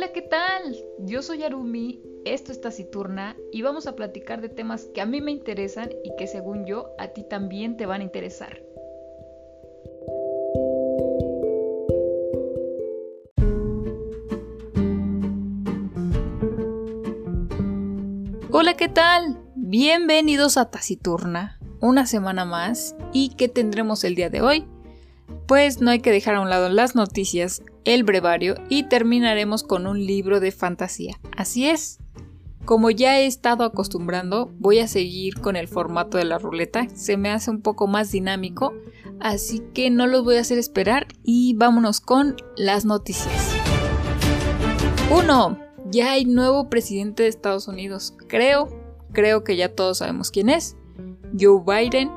Hola, ¿qué tal? Yo soy Arumi, esto es Taciturna y vamos a platicar de temas que a mí me interesan y que según yo a ti también te van a interesar. Hola, ¿qué tal? Bienvenidos a Taciturna, una semana más. ¿Y qué tendremos el día de hoy? Pues no hay que dejar a un lado las noticias, el brevario y terminaremos con un libro de fantasía. Así es. Como ya he estado acostumbrando, voy a seguir con el formato de la ruleta. Se me hace un poco más dinámico, así que no los voy a hacer esperar y vámonos con las noticias. 1. Ya hay nuevo presidente de Estados Unidos. Creo, creo que ya todos sabemos quién es. Joe Biden.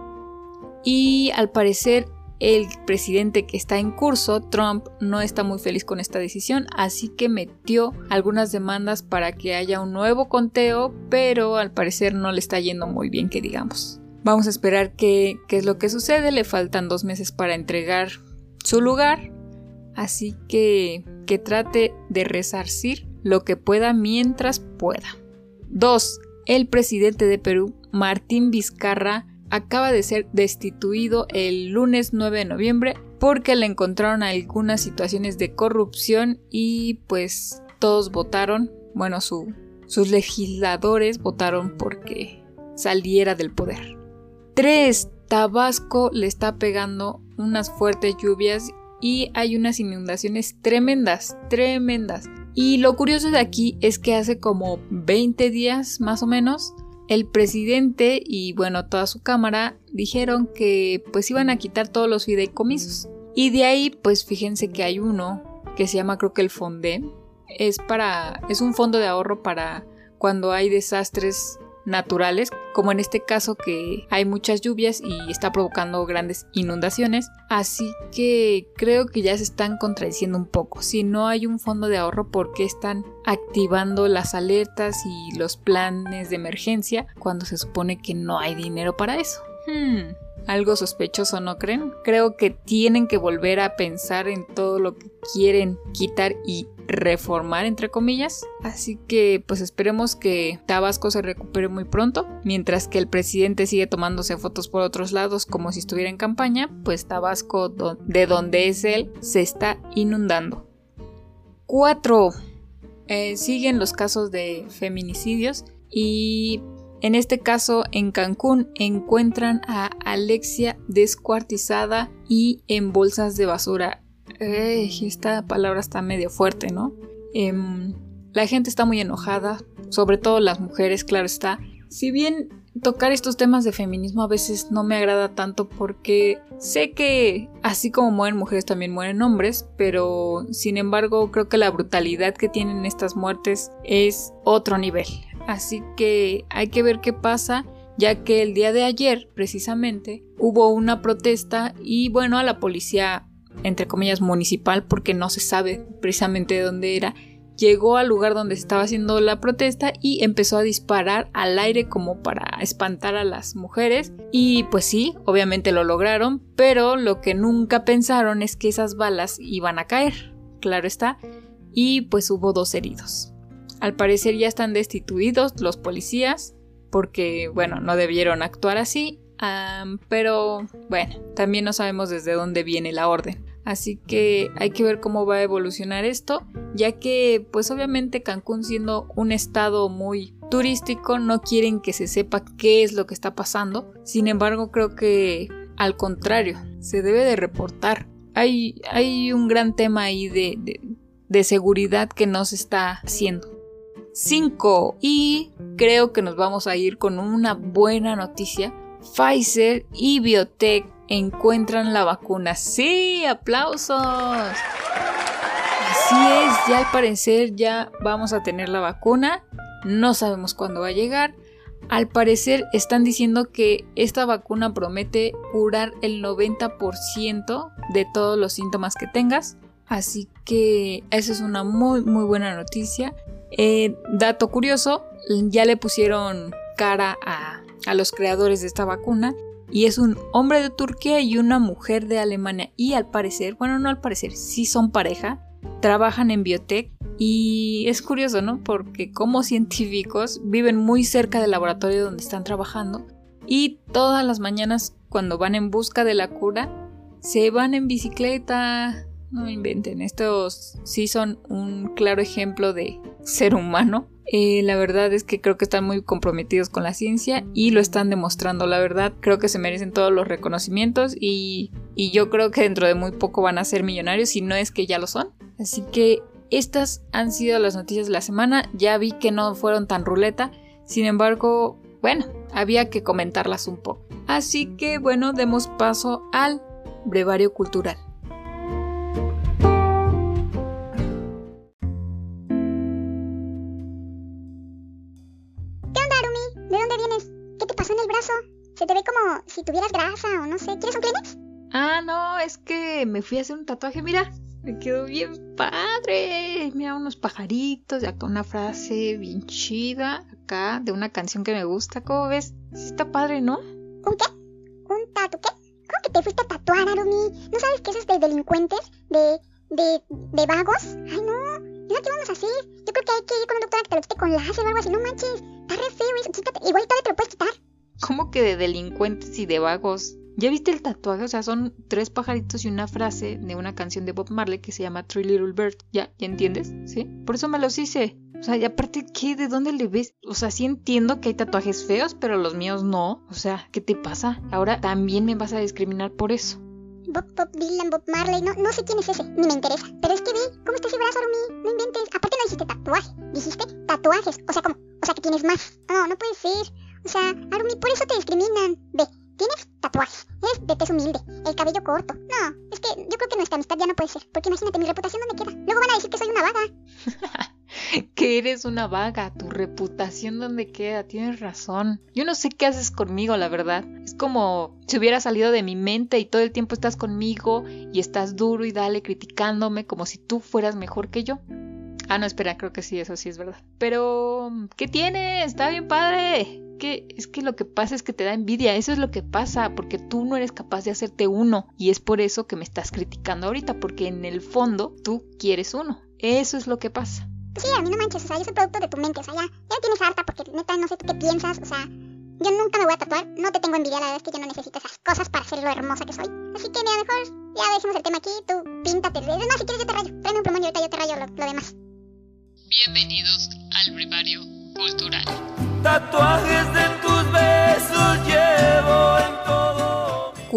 Y al parecer el presidente que está en curso, Trump, no está muy feliz con esta decisión, así que metió algunas demandas para que haya un nuevo conteo, pero al parecer no le está yendo muy bien, que digamos. Vamos a esperar qué, es lo que sucede, le faltan dos meses para entregar su lugar, así que que trate de resarcir lo que pueda mientras pueda. 2. El presidente de Perú, Martín Vizcarra, acaba de ser destituido el lunes 9 de noviembre porque le encontraron algunas situaciones de corrupción y pues todos votaron, bueno, sus legisladores votaron porque saliera del poder. 3. Tabasco le está pegando unas fuertes lluvias y hay unas inundaciones tremendas, tremendas. Y lo curioso de aquí es que hace como 20 días más o menos el presidente y bueno, toda su cámara dijeron que pues iban a quitar todos los fideicomisos. Y de ahí pues fíjense que hay uno que se llama creo que el Fondé. Es para es un fondo de ahorro para cuando hay desastres naturales, como en este caso que hay muchas lluvias y está provocando grandes inundaciones. Así que creo que ya se están contradiciendo un poco. Si no hay un fondo de ahorro, ¿por qué están activando las alertas y los planes de emergencia cuando se supone que no hay dinero para eso? Hmm algo sospechoso, ¿no creen? Creo que tienen que volver a pensar en todo lo que quieren quitar y reformar, entre comillas. Así que pues esperemos que Tabasco se recupere muy pronto. Mientras que el presidente sigue tomándose fotos por otros lados como si estuviera en campaña, pues Tabasco, de donde es él, se está inundando. 4. Eh, siguen los casos de feminicidios y en este caso, en Cancún encuentran a Alexia descuartizada y en bolsas de basura. esta palabra está medio fuerte, ¿no? Em, la gente está muy enojada, sobre todo las mujeres, claro está. Si bien tocar estos temas de feminismo a veces no me agrada tanto porque sé que así como mueren mujeres también mueren hombres, pero sin embargo creo que la brutalidad que tienen estas muertes es otro nivel. Así que hay que ver qué pasa, ya que el día de ayer, precisamente, hubo una protesta y bueno, a la policía, entre comillas, municipal, porque no se sabe precisamente de dónde era, llegó al lugar donde se estaba haciendo la protesta y empezó a disparar al aire como para espantar a las mujeres. Y pues sí, obviamente lo lograron, pero lo que nunca pensaron es que esas balas iban a caer, claro está, y pues hubo dos heridos. Al parecer ya están destituidos los policías porque, bueno, no debieron actuar así, pero bueno, también no sabemos desde dónde viene la orden. Así que hay que ver cómo va a evolucionar esto, ya que pues obviamente Cancún siendo un estado muy turístico no quieren que se sepa qué es lo que está pasando. Sin embargo, creo que al contrario, se debe de reportar. Hay, hay un gran tema ahí de, de, de seguridad que no se está haciendo. 5. Y creo que nos vamos a ir con una buena noticia. Pfizer y Biotech encuentran la vacuna. Sí, aplausos. Así es, ya al parecer ya vamos a tener la vacuna. No sabemos cuándo va a llegar. Al parecer están diciendo que esta vacuna promete curar el 90% de todos los síntomas que tengas. Así que esa es una muy muy buena noticia. Eh, dato curioso, ya le pusieron cara a, a los creadores de esta vacuna y es un hombre de Turquía y una mujer de Alemania y al parecer, bueno no al parecer, sí son pareja, trabajan en biotech Y es curioso, ¿no? Porque como científicos viven muy cerca del laboratorio donde están trabajando y todas las mañanas cuando van en busca de la cura se van en bicicleta. No inventen, estos sí son un claro ejemplo de ser humano. Eh, la verdad es que creo que están muy comprometidos con la ciencia y lo están demostrando. La verdad, creo que se merecen todos los reconocimientos y, y yo creo que dentro de muy poco van a ser millonarios, si no es que ya lo son. Así que estas han sido las noticias de la semana. Ya vi que no fueron tan ruleta. Sin embargo, bueno, había que comentarlas un poco. Así que bueno, demos paso al brevario cultural. Si tuvieras grasa o no sé. ¿Quieres un Kleenex? Ah, no, es que me fui a hacer un tatuaje, mira. Me quedó bien padre. Mira unos pajaritos, y acá una frase bien chida, acá de una canción que me gusta. ¿Cómo ves? Sí está padre, ¿no? ¿Un qué? ¿Un tatu qué? ¿Cómo que te fuiste a tatuar, Arumi? ¿No sabes que eso es de delincuentes? ¿De, de, de vagos? Ay, no. ¿Y qué vamos a hacer? Yo creo que hay que ir con un doctor a que te lo quite con láser o algo así. No manches. Está re feo eso. Quítate. Igual todavía te lo puedes quitar. ¿Cómo que de delincuentes y de vagos? ¿Ya viste el tatuaje? O sea, son tres pajaritos y una frase de una canción de Bob Marley que se llama Three Little Bird. ¿Ya? ¿Ya entiendes? ¿Sí? Por eso me los hice. O sea, y aparte, ¿qué? ¿De dónde le ves? O sea, sí entiendo que hay tatuajes feos, pero los míos no. O sea, ¿qué te pasa? Ahora también me vas a discriminar por eso. Bob, Bob Dylan, Bob Marley, no, no sé quién es ese, ni me interesa. Pero es que ve, ¿cómo está ese brazo, Arumi? No inventes. Aparte no dijiste tatuaje, dijiste tatuajes. O sea, como, o sea, que tienes más. No, no puede ser. O sea, Arumi, por eso te discriminan. Ve, tienes tatuajes, eres de tez humilde, el cabello corto. No, es que yo creo que nuestra amistad ya no puede ser, porque imagínate mi reputación dónde queda. Luego van a decir que soy una vaga. que eres una vaga, tu reputación dónde queda, tienes razón. Yo no sé qué haces conmigo, la verdad. Es como si hubiera salido de mi mente y todo el tiempo estás conmigo y estás duro y dale criticándome como si tú fueras mejor que yo. Ah, no, espera, creo que sí, eso sí es verdad. Pero, ¿qué tiene? Está bien padre. Que es que lo que pasa es que te da envidia, eso es lo que pasa, porque tú no eres capaz de hacerte uno y es por eso que me estás criticando ahorita, porque en el fondo tú quieres uno. Eso es lo que pasa. Pues sí, a mí no manches, o sea, yo soy producto de tu mente, o sea, ya, ya tienes harta porque neta no sé tú qué piensas, o sea, yo nunca me voy a tatuar, no te tengo envidia, la verdad es que yo no necesito esas cosas para ser lo hermosa que soy. Así que mira, mejor ya dejemos el tema aquí, tú píntate, es más, si quieres yo te rayo, tráeme un plumón y ahorita yo te rayo lo, lo demás. Bienvenidos al brevario cultural. Tatuajes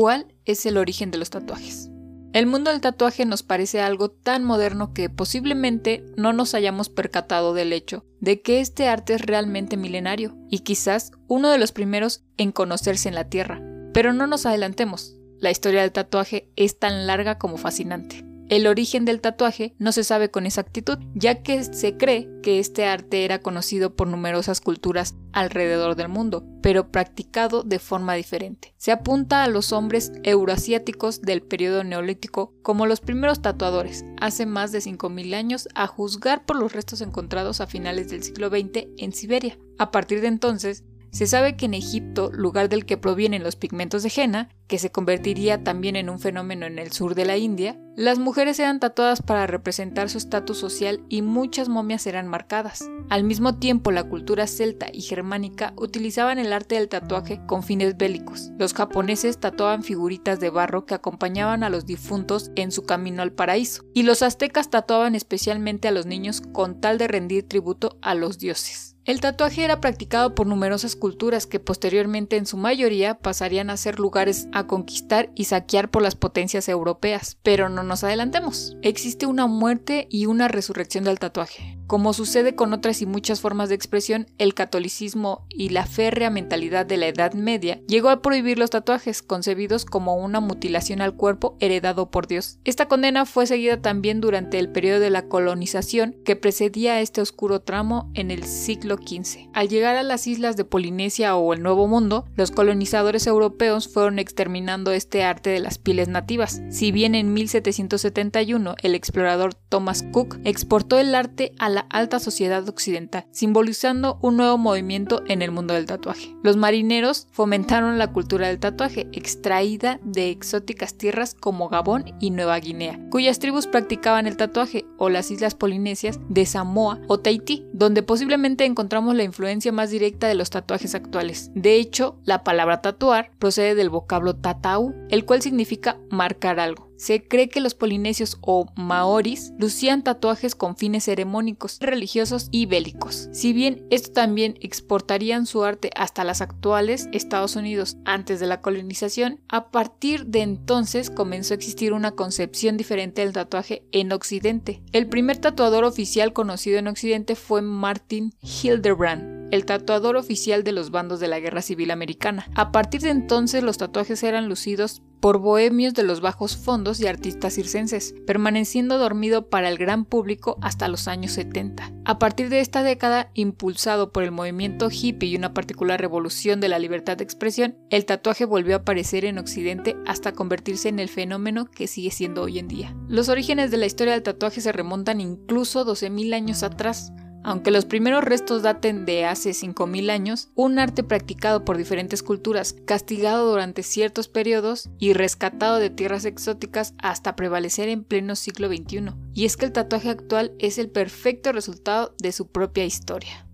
¿Cuál es el origen de los tatuajes? El mundo del tatuaje nos parece algo tan moderno que posiblemente no nos hayamos percatado del hecho de que este arte es realmente milenario y quizás uno de los primeros en conocerse en la Tierra. Pero no nos adelantemos, la historia del tatuaje es tan larga como fascinante. El origen del tatuaje no se sabe con exactitud, ya que se cree que este arte era conocido por numerosas culturas alrededor del mundo, pero practicado de forma diferente. Se apunta a los hombres euroasiáticos del periodo neolítico como los primeros tatuadores, hace más de 5.000 años, a juzgar por los restos encontrados a finales del siglo XX en Siberia. A partir de entonces, se sabe que en Egipto, lugar del que provienen los pigmentos de henna, que se convertiría también en un fenómeno en el sur de la India, las mujeres eran tatuadas para representar su estatus social y muchas momias eran marcadas. Al mismo tiempo, la cultura celta y germánica utilizaban el arte del tatuaje con fines bélicos. Los japoneses tatuaban figuritas de barro que acompañaban a los difuntos en su camino al paraíso, y los aztecas tatuaban especialmente a los niños con tal de rendir tributo a los dioses. El tatuaje era practicado por numerosas culturas que posteriormente en su mayoría pasarían a ser lugares a conquistar y saquear por las potencias europeas. Pero no nos adelantemos. Existe una muerte y una resurrección del tatuaje. Como sucede con otras y muchas formas de expresión, el catolicismo y la férrea mentalidad de la Edad Media llegó a prohibir los tatuajes, concebidos como una mutilación al cuerpo heredado por Dios. Esta condena fue seguida también durante el periodo de la colonización que precedía este oscuro tramo en el siglo XV. Al llegar a las islas de Polinesia o el Nuevo Mundo, los colonizadores europeos fueron exterminando este arte de las pieles nativas. Si bien en 1771 el explorador Thomas Cook exportó el arte a la alta sociedad occidental, simbolizando un nuevo movimiento en el mundo del tatuaje. Los marineros fomentaron la cultura del tatuaje, extraída de exóticas tierras como Gabón y Nueva Guinea, cuyas tribus practicaban el tatuaje, o las islas polinesias de Samoa o Tahití, donde posiblemente encontramos la influencia más directa de los tatuajes actuales. De hecho, la palabra tatuar procede del vocablo tatau, el cual significa marcar algo. Se cree que los polinesios o maoris lucían tatuajes con fines ceremónicos, religiosos y bélicos. Si bien esto también exportarían su arte hasta las actuales Estados Unidos antes de la colonización, a partir de entonces comenzó a existir una concepción diferente del tatuaje en Occidente. El primer tatuador oficial conocido en Occidente fue Martin Hildebrand, el tatuador oficial de los bandos de la Guerra Civil Americana. A partir de entonces los tatuajes eran lucidos por bohemios de los bajos fondos y artistas circenses, permaneciendo dormido para el gran público hasta los años 70. A partir de esta década, impulsado por el movimiento hippie y una particular revolución de la libertad de expresión, el tatuaje volvió a aparecer en Occidente hasta convertirse en el fenómeno que sigue siendo hoy en día. Los orígenes de la historia del tatuaje se remontan incluso 12.000 años atrás, aunque los primeros restos daten de hace 5.000 años, un arte practicado por diferentes culturas, castigado durante ciertos periodos y rescatado de tierras exóticas hasta prevalecer en pleno siglo XXI. Y es que el tatuaje actual es el perfecto resultado de su propia historia.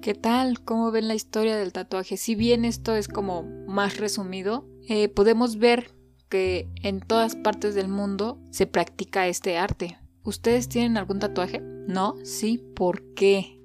¿Qué tal? ¿Cómo ven la historia del tatuaje? Si bien esto es como más resumido, eh, podemos ver que en todas partes del mundo se practica este arte. ¿Ustedes tienen algún tatuaje? ¿No? Sí, ¿por qué?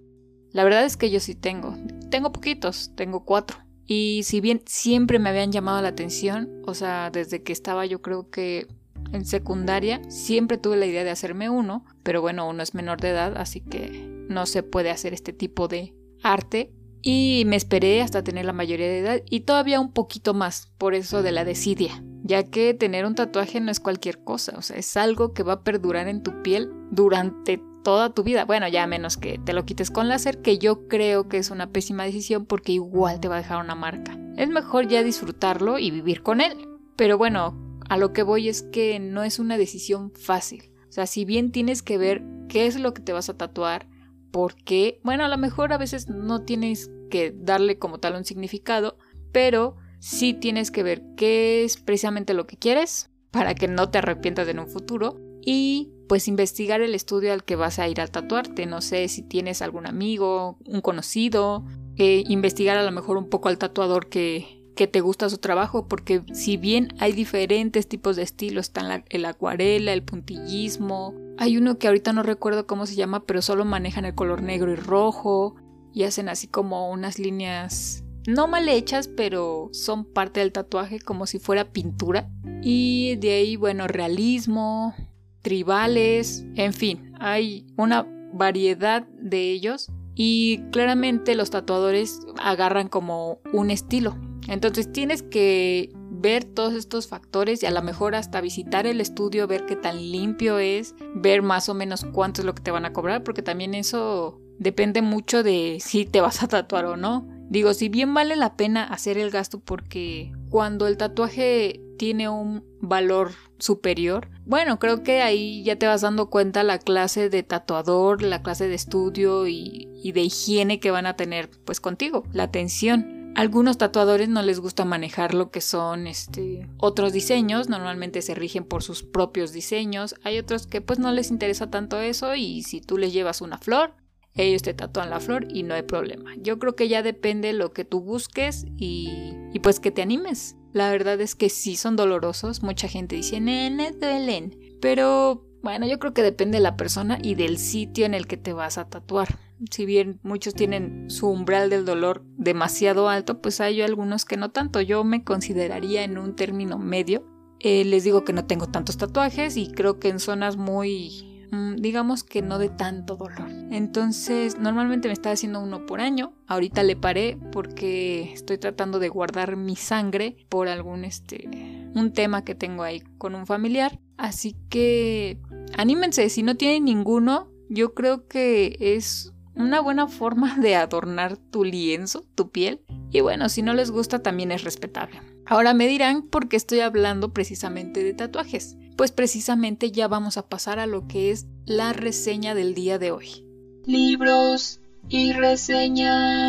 La verdad es que yo sí tengo. Tengo poquitos, tengo cuatro. Y si bien siempre me habían llamado la atención, o sea, desde que estaba yo creo que en secundaria, siempre tuve la idea de hacerme uno, pero bueno, uno es menor de edad, así que no se puede hacer este tipo de arte. Y me esperé hasta tener la mayoría de edad y todavía un poquito más, por eso de la desidia ya que tener un tatuaje no es cualquier cosa, o sea, es algo que va a perdurar en tu piel durante toda tu vida. Bueno, ya menos que te lo quites con láser, que yo creo que es una pésima decisión porque igual te va a dejar una marca. Es mejor ya disfrutarlo y vivir con él. Pero bueno, a lo que voy es que no es una decisión fácil. O sea, si bien tienes que ver qué es lo que te vas a tatuar, por qué, bueno, a lo mejor a veces no tienes que darle como tal un significado, pero sí tienes que ver qué es precisamente lo que quieres para que no te arrepientas en un futuro y pues investigar el estudio al que vas a ir a tatuarte. No sé si tienes algún amigo, un conocido, eh, investigar a lo mejor un poco al tatuador que, que te gusta su trabajo, porque si bien hay diferentes tipos de estilos, está el acuarela, el puntillismo, hay uno que ahorita no recuerdo cómo se llama, pero solo manejan el color negro y rojo y hacen así como unas líneas no mal hechas, pero son parte del tatuaje como si fuera pintura. Y de ahí, bueno, realismo, tribales, en fin, hay una variedad de ellos y claramente los tatuadores agarran como un estilo. Entonces tienes que ver todos estos factores y a lo mejor hasta visitar el estudio, ver qué tan limpio es, ver más o menos cuánto es lo que te van a cobrar, porque también eso depende mucho de si te vas a tatuar o no. Digo, si bien vale la pena hacer el gasto porque cuando el tatuaje tiene un valor superior, bueno, creo que ahí ya te vas dando cuenta la clase de tatuador, la clase de estudio y, de higiene que van a tener pues contigo, la atención. Algunos tatuadores no les gusta manejar lo que son este otros diseños, normalmente se rigen por sus propios diseños. Hay otros que pues no les interesa tanto eso y si tú les llevas una flor, ellos te tatúan la flor y no hay problema. Yo creo que ya depende lo que tú busques y, y pues que te animes. La verdad es que sí son dolorosos, mucha gente dice, nene, duelen, pero bueno, yo creo que depende de la persona y del sitio en el que te vas a tatuar. Si bien muchos tienen su umbral del dolor demasiado alto, pues hay algunos que no tanto. Yo me consideraría en un término medio. Eh, les digo que no tengo tantos tatuajes y creo que en zonas muy digamos que no de tanto dolor. Entonces, normalmente me estaba haciendo uno por año. Ahorita le paré porque estoy tratando de guardar mi sangre por algún este un tema que tengo ahí con un familiar. Así que anímense, si no tienen ninguno, yo creo que es una buena forma de adornar tu lienzo, tu piel. Y bueno, si no les gusta también es respetable. Ahora me dirán por qué estoy hablando precisamente de tatuajes pues precisamente ya vamos a pasar a lo que es la reseña del día de hoy. libros y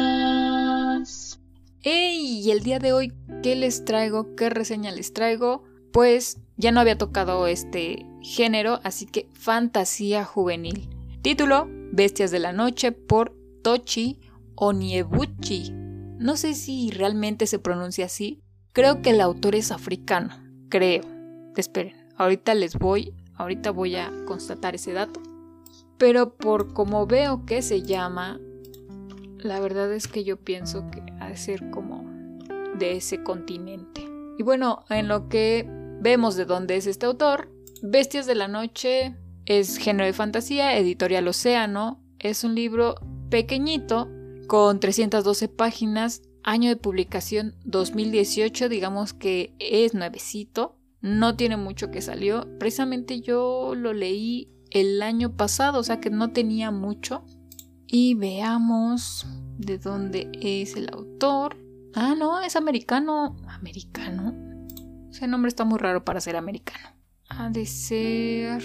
reseñas. ¡Ey! Y el día de hoy, ¿qué les traigo? ¿Qué reseña les traigo? Pues ya no había tocado este género, así que fantasía juvenil. Título: Bestias de la Noche por Tochi Oniebuchi. No sé si realmente se pronuncia así. Creo que el autor es africano. Creo. Esperen, ahorita les voy, ahorita voy a constatar ese dato. Pero por como veo que se llama, la verdad es que yo pienso que ha de ser como de ese continente. Y bueno, en lo que vemos de dónde es este autor, Bestias de la Noche es género de fantasía, editorial Océano, es un libro pequeñito con 312 páginas, año de publicación 2018, digamos que es nuevecito, no tiene mucho que salió, precisamente yo lo leí el año pasado, o sea que no tenía mucho. Y veamos de dónde es el autor. Ah, no, es americano. ¿Americano? Ese nombre está muy raro para ser americano. Ha de ser...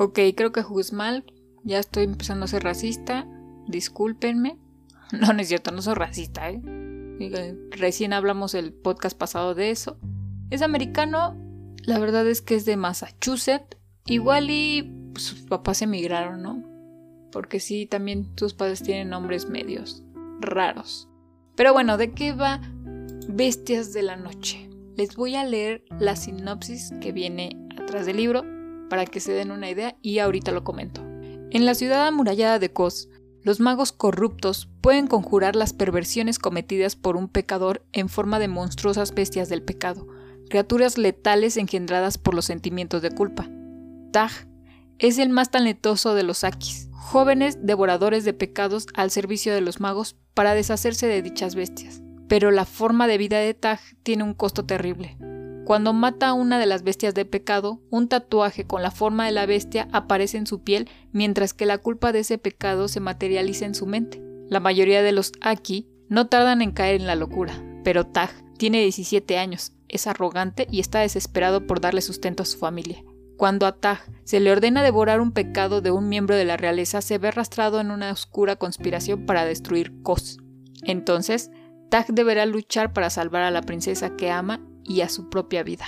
Ok, creo que jugué mal. Ya estoy empezando a ser racista. Discúlpenme. No, no es cierto, no soy racista, ¿eh? Recién hablamos el podcast pasado de eso. Es americano. La verdad es que es de Massachusetts. Igual y sus papás emigraron, ¿no? Porque sí, también sus padres tienen nombres medios raros. Pero bueno, ¿de qué va Bestias de la Noche? Les voy a leer la sinopsis que viene atrás del libro para que se den una idea y ahorita lo comento. En la ciudad amurallada de Kos, los magos corruptos pueden conjurar las perversiones cometidas por un pecador en forma de monstruosas bestias del pecado, criaturas letales engendradas por los sentimientos de culpa. Tag es el más talentoso de los Akis, jóvenes devoradores de pecados al servicio de los magos para deshacerse de dichas bestias. Pero la forma de vida de Tag tiene un costo terrible. Cuando mata a una de las bestias de pecado, un tatuaje con la forma de la bestia aparece en su piel, mientras que la culpa de ese pecado se materializa en su mente. La mayoría de los Aki no tardan en caer en la locura, pero Tag tiene 17 años, es arrogante y está desesperado por darle sustento a su familia. Cuando a Taj se le ordena devorar un pecado de un miembro de la realeza, se ve arrastrado en una oscura conspiración para destruir Kos. Entonces, Taj deberá luchar para salvar a la princesa que ama y a su propia vida.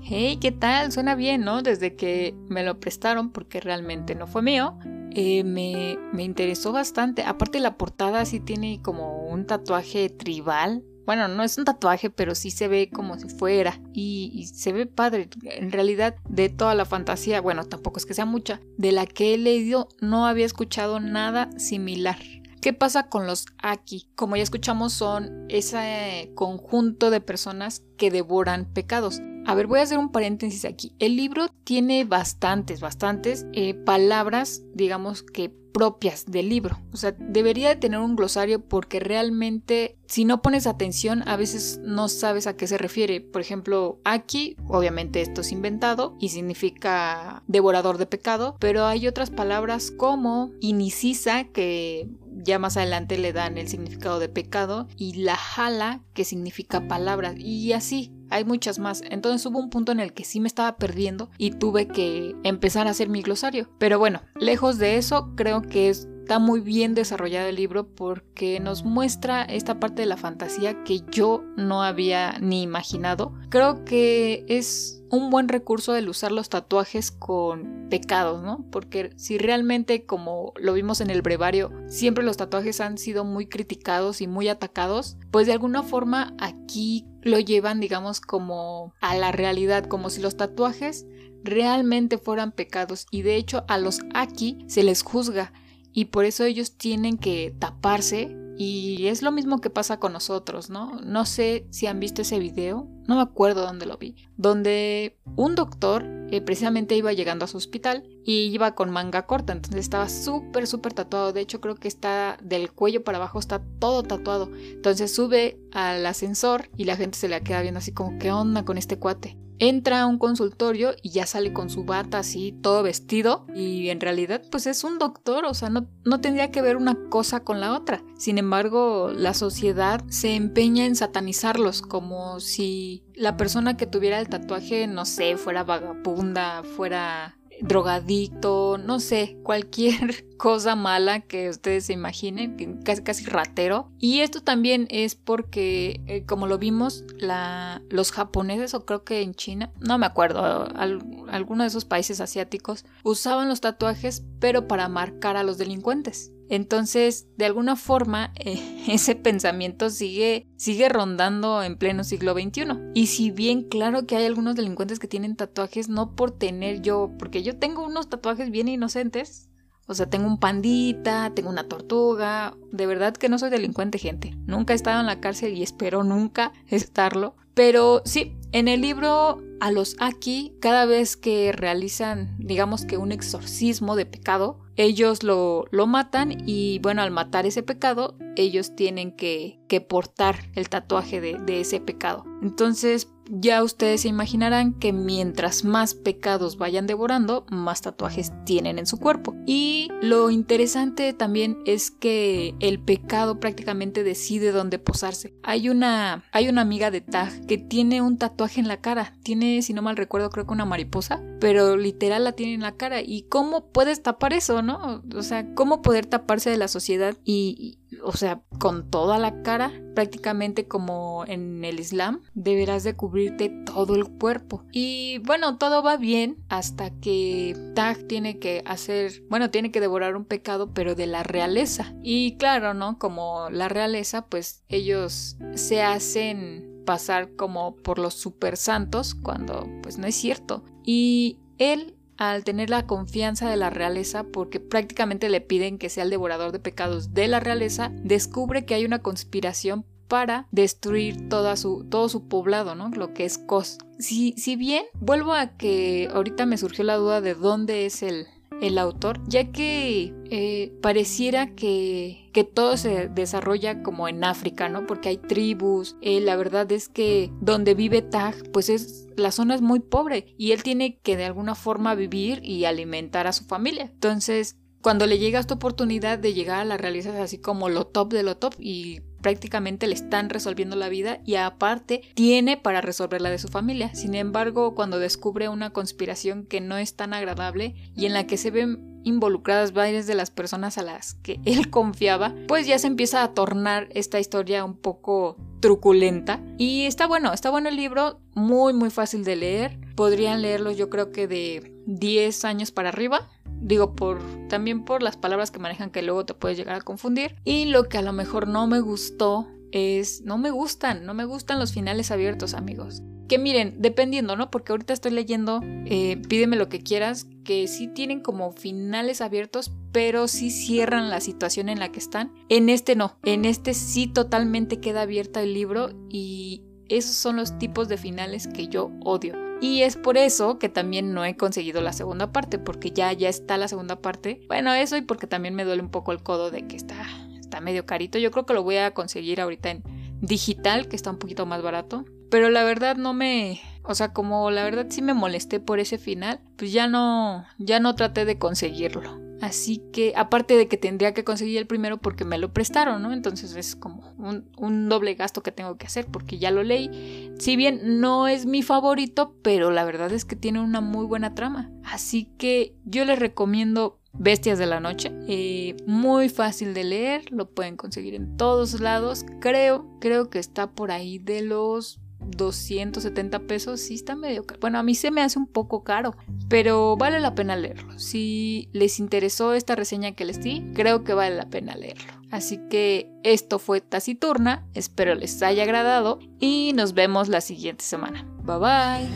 Hey, ¿qué tal? Suena bien, ¿no? Desde que me lo prestaron, porque realmente no fue mío, eh, me, me interesó bastante. Aparte la portada sí tiene como un tatuaje tribal bueno, no es un tatuaje, pero sí se ve como si fuera. Y, se ve padre. En realidad, de toda la fantasía, bueno, tampoco es que sea mucha, de la que he leído, no había escuchado nada similar. ¿Qué pasa con los Aki? Como ya escuchamos, son ese conjunto de personas que devoran pecados. A ver, voy a hacer un paréntesis aquí. El libro tiene bastantes, bastantes eh, palabras, digamos que propias del libro. O sea, debería de tener un glosario porque realmente si no pones atención a veces no sabes a qué se refiere. Por ejemplo, aquí obviamente esto es inventado y significa devorador de pecado, pero hay otras palabras como inicisa que ya más adelante le dan el significado de pecado y la jala que significa palabras y así hay muchas más. Entonces hubo un punto en el que sí me estaba perdiendo y tuve que empezar a hacer mi glosario. Pero bueno, lejos de eso, creo que está muy bien desarrollado el libro porque nos muestra esta parte de la fantasía que yo no había ni imaginado. Creo que es un buen recurso el usar los tatuajes con pecados, ¿no? Porque si realmente, como lo vimos en el brevario, siempre los tatuajes han sido muy criticados y muy atacados, pues de alguna forma aquí lo llevan, digamos, como a la realidad, como si los tatuajes realmente fueran pecados y de hecho a los aquí se les juzga y por eso ellos tienen que taparse y es lo mismo que pasa con nosotros, ¿no? No sé si han visto ese video, no me acuerdo dónde lo vi, donde un doctor eh, precisamente iba llegando a su hospital y iba con manga corta, entonces estaba súper, súper tatuado, de hecho creo que está del cuello para abajo, está todo tatuado, entonces sube al ascensor y la gente se le queda viendo así como, ¿qué onda con este cuate? Entra a un consultorio y ya sale con su bata así, todo vestido, y en realidad pues es un doctor, o sea, no, no tendría que ver una cosa con la otra. Sin embargo, la sociedad se empeña en satanizarlos como si la persona que tuviera el tatuaje, no sé, fuera vagabunda, fuera drogadicto, no sé, cualquier cosa mala que ustedes se imaginen, casi, casi ratero. Y esto también es porque, eh, como lo vimos, la, los japoneses, o creo que en China, no me acuerdo, alguno de esos países asiáticos, usaban los tatuajes, pero para marcar a los delincuentes. Entonces, de alguna forma, eh, ese pensamiento sigue, sigue rondando en pleno siglo XXI. Y si bien claro que hay algunos delincuentes que tienen tatuajes, no por tener yo, porque yo tengo unos tatuajes bien inocentes. O sea, tengo un pandita, tengo una tortuga. De verdad que no soy delincuente, gente. Nunca he estado en la cárcel y espero nunca estarlo. Pero sí, en el libro a los Aki, cada vez que realizan, digamos que un exorcismo de pecado, ellos lo, lo matan y bueno, al matar ese pecado, ellos tienen que, que portar el tatuaje de, de ese pecado. Entonces, ya ustedes se imaginarán que mientras más pecados vayan devorando, más tatuajes tienen en su cuerpo. Y lo interesante también es que el pecado prácticamente decide dónde posarse. Hay una, hay una amiga de Tag que tiene un tatuaje en la cara. Tiene, si no mal recuerdo, creo que una mariposa, pero literal la tiene en la cara. ¿Y cómo puedes tapar eso, no? O sea, ¿cómo poder taparse de la sociedad y o sea, con toda la cara, prácticamente como en el Islam, deberás de cubrirte todo el cuerpo. Y bueno, todo va bien hasta que Tag tiene que hacer, bueno, tiene que devorar un pecado, pero de la realeza. Y claro, ¿no? Como la realeza, pues ellos se hacen pasar como por los super santos cuando pues no es cierto. Y él al tener la confianza de la realeza, porque prácticamente le piden que sea el devorador de pecados de la realeza, descubre que hay una conspiración para destruir todo su poblado, ¿no? Lo que es Kos. Si, si bien, vuelvo a que ahorita me surgió la duda de dónde es el, el autor, ya que eh, pareciera que, que, todo se desarrolla como en África, ¿no? Porque hay tribus, eh, la verdad es que donde vive Tag, pues es, la zona es muy pobre y él tiene que de alguna forma vivir y alimentar a su familia. Entonces, cuando le llega esta oportunidad de llegar a la realidad así como lo top de lo top y prácticamente le están resolviendo la vida y aparte tiene para resolver la de su familia. Sin embargo, cuando descubre una conspiración que no es tan agradable y en la que se ven involucradas varias de las personas a las que él confiaba, pues ya se empieza a tornar esta historia un poco truculenta. Y está bueno, está bueno el libro, muy muy fácil de leer. Podrían leerlo yo creo que de 10 años para arriba digo por también por las palabras que manejan que luego te puedes llegar a confundir. Y lo que a lo mejor no me gustó es no me gustan no me gustan los finales abiertos amigos. Que miren dependiendo no porque ahorita estoy leyendo eh, pídeme lo que quieras que sí tienen como finales abiertos pero sí cierran la situación en la que están. En este no en este sí totalmente queda abierta el libro y esos son los tipos de finales que yo odio y es por eso que también no he conseguido la segunda parte, porque ya, ya está la segunda parte. Bueno, eso y porque también me duele un poco el codo de que está, está medio carito. Yo creo que lo voy a conseguir ahorita en digital, que está un poquito más barato. Pero la verdad no me... O sea, como la verdad sí me molesté por ese final, pues ya no, ya no traté de conseguirlo. Así que, aparte de que tendría que conseguir el primero porque me lo prestaron, ¿no? Entonces es como un, doble gasto que tengo que hacer porque ya lo leí. Si bien no es mi favorito, pero la verdad es que tiene una muy buena trama. Así que yo les recomiendo Bestias de la Noche. Eh, muy fácil de leer, lo pueden conseguir en todos lados. Creo, creo que está por ahí de los 270 pesos, sí está medio caro. Bueno, a mí se me hace un poco caro, pero vale la pena leerlo. Si les interesó esta reseña que les di, creo que vale la pena leerlo. Así que esto fue Taciturna, espero les haya agradado y nos vemos la siguiente semana. Bye bye.